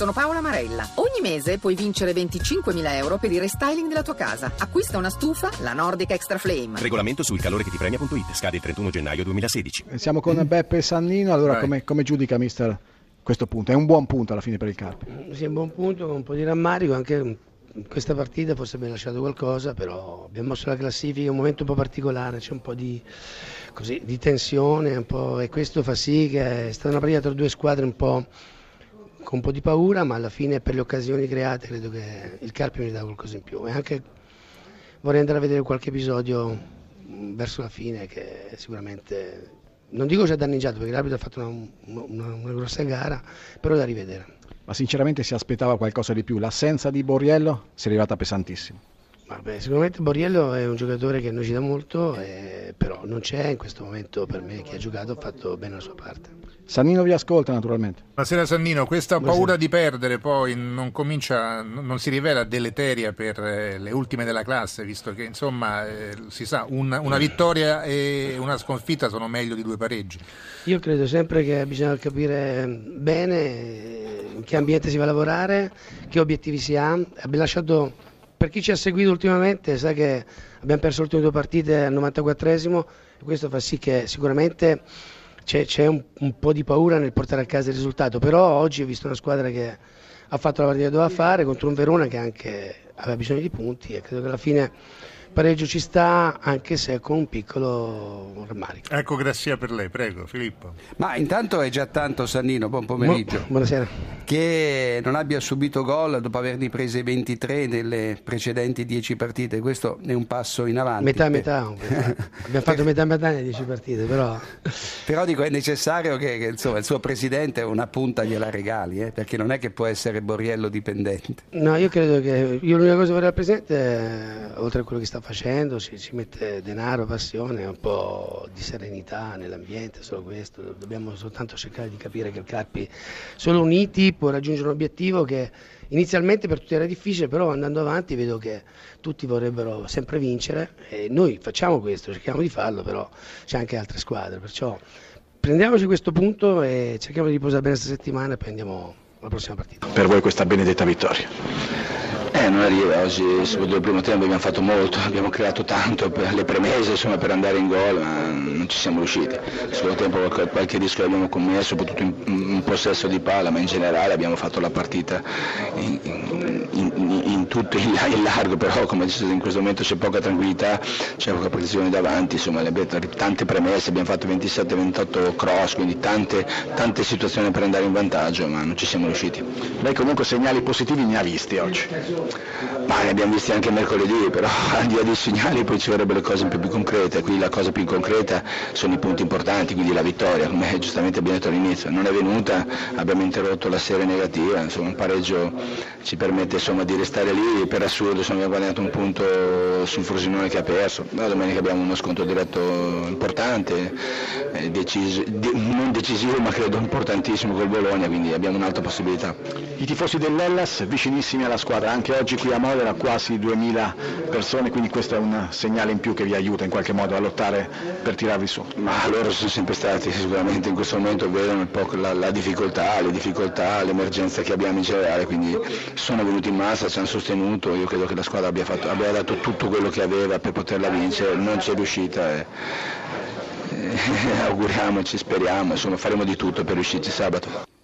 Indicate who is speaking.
Speaker 1: Sono Paola Marella. Ogni mese puoi vincere 25.000 euro per il restyling della tua casa. Acquista una stufa, la Nordic Extra Flame.
Speaker 2: Regolamento sul calore che ti premia.it. Scade il 31 gennaio 2016.
Speaker 3: Siamo con Beppe Sannino, allora come, come giudica mister questo punto? È un buon punto alla fine per il Carpi.
Speaker 4: Sì, è un buon punto, con un po' di rammarico, anche in questa partita forse abbiamo lasciato qualcosa, però abbiamo mosso la classifica, è un momento un po' particolare, c'è un po' di, così, di tensione e questo fa sì che è stata una partita tra due squadre un po' con un po' di paura, ma alla fine per le occasioni create credo che il Carpi mi dà qualcosa in più. E anche vorrei andare a vedere qualche episodio verso la fine che sicuramente, non dico ci ha danneggiato perché l'arbitro ha fatto una, una, una grossa gara, però da rivedere.
Speaker 3: Ma sinceramente si aspettava qualcosa di più, l'assenza di Borriello si è arrivata pesantissimo.
Speaker 4: Vabbè, sicuramente Borriello è un giocatore che noi ci dà molto, eh, però non c'è in questo momento per me chi ha giocato ha fatto bene la sua parte.
Speaker 3: Sannino vi ascolta naturalmente.
Speaker 5: Buonasera Sannino, questa Buonasera. paura di perdere poi non, comincia, non si rivela deleteria per eh, le ultime della classe, visto che insomma eh, si sa una, una, vittoria e una sconfitta sono meglio di due pareggi.
Speaker 4: Io credo sempre che bisogna capire bene in che ambiente si va a lavorare, che obiettivi si ha. Abbiamo lasciato, per chi ci ha seguito ultimamente, sa che abbiamo perso le ultime due partite al 94esimo e questo fa sì che sicuramente c'è, c'è un, un, po' di paura nel portare a casa il risultato, però oggi ho visto una squadra che ha fatto la partita che doveva fare contro un Verona che anche aveva bisogno di punti e credo che alla fine pareggio ci sta anche se con un piccolo rammarico.
Speaker 5: Ecco Grassia per lei, prego Filippo.
Speaker 6: Ma intanto è già tanto Sannino, buon pomeriggio. Bu-
Speaker 4: buonasera.
Speaker 6: Che non abbia subito gol dopo averne prese 23 nelle precedenti 10 partite, questo è un passo in avanti.
Speaker 4: Metà e metà, abbiamo fatto metà metà nelle 10 partite, però...
Speaker 6: però dico è necessario che, che insomma, il suo presidente una punta gliela regali, eh, perché non è che può essere Borriello dipendente.
Speaker 4: No, io credo che io l'unica cosa che vorrei al presidente, è, oltre a quello che sta facendo, si, si, mette denaro, passione, un po' di serenità nell'ambiente, solo questo. Dobbiamo soltanto cercare di capire che il Carpi, solo uniti, può raggiungere un obiettivo che inizialmente per tutti era difficile, però andando avanti vedo che tutti vorrebbero sempre vincere e noi facciamo questo, cerchiamo di farlo, però c'è anche altre squadre, perciò prendiamoci questo punto e cerchiamo di riposare bene questa settimana e poi andiamo alla prossima partita.
Speaker 3: Per voi questa benedetta vittoria?
Speaker 7: Eh, non arriva, oggi soprattutto il primo tempo abbiamo fatto molto, abbiamo creato tanto per le premesse insomma, per andare in gol, ma non ci siamo riusciti. Il secondo tempo qualche, qualche rischio abbiamo commesso, soprattutto in, in, possesso di palla, ma in generale abbiamo fatto la partita in, in, in tutto il, largo, però come dicevo in questo momento c'è poca tranquillità, c'è poca posizione davanti, insomma abbiamo tante premesse, abbiamo fatto 27-28 cross, quindi tante, tante situazioni per andare in vantaggio, ma non ci siamo riusciti.
Speaker 3: Lei comunque segnali positivi ne ha visti oggi?
Speaker 7: Ma ne abbiamo visti anche mercoledì, però al di là dei segnali poi ci vorrebbero le cose po' più concrete, qui la cosa più concreta sono i punti importanti, quindi la vittoria, come giustamente abbiamo detto all'inizio, non è venuta, abbiamo interrotto la serie negativa, insomma un pareggio ci permette insomma, di restare lì, per assurdo insomma, abbiamo guadagnato un punto sul Frosinone che ha perso, la domenica abbiamo uno scontro diretto importante, eh, deciso, de, non decisivo ma credo importantissimo col Bologna, quindi abbiamo un'altra possibilità.
Speaker 3: I tifosi dell'Ellas vicinissimi alla squadra, anche oggi qui a Modena quasi 2000 persone, quindi questo è un segnale in più che vi aiuta in qualche modo a lottare per tirarvi su.
Speaker 7: Ma loro sono sempre stati sicuramente in questo momento vedono un po' la, la difficoltà, le difficoltà, l'emergenza che abbiamo in generale, quindi sono venuti in massa, ci hanno sostenuto, io credo che la squadra abbia, fatto, abbia dato tutto quello che aveva per poterla vincere, non ci è riuscita. E, e, auguriamoci, speriamo, insomma faremo di tutto per riuscirci sabato.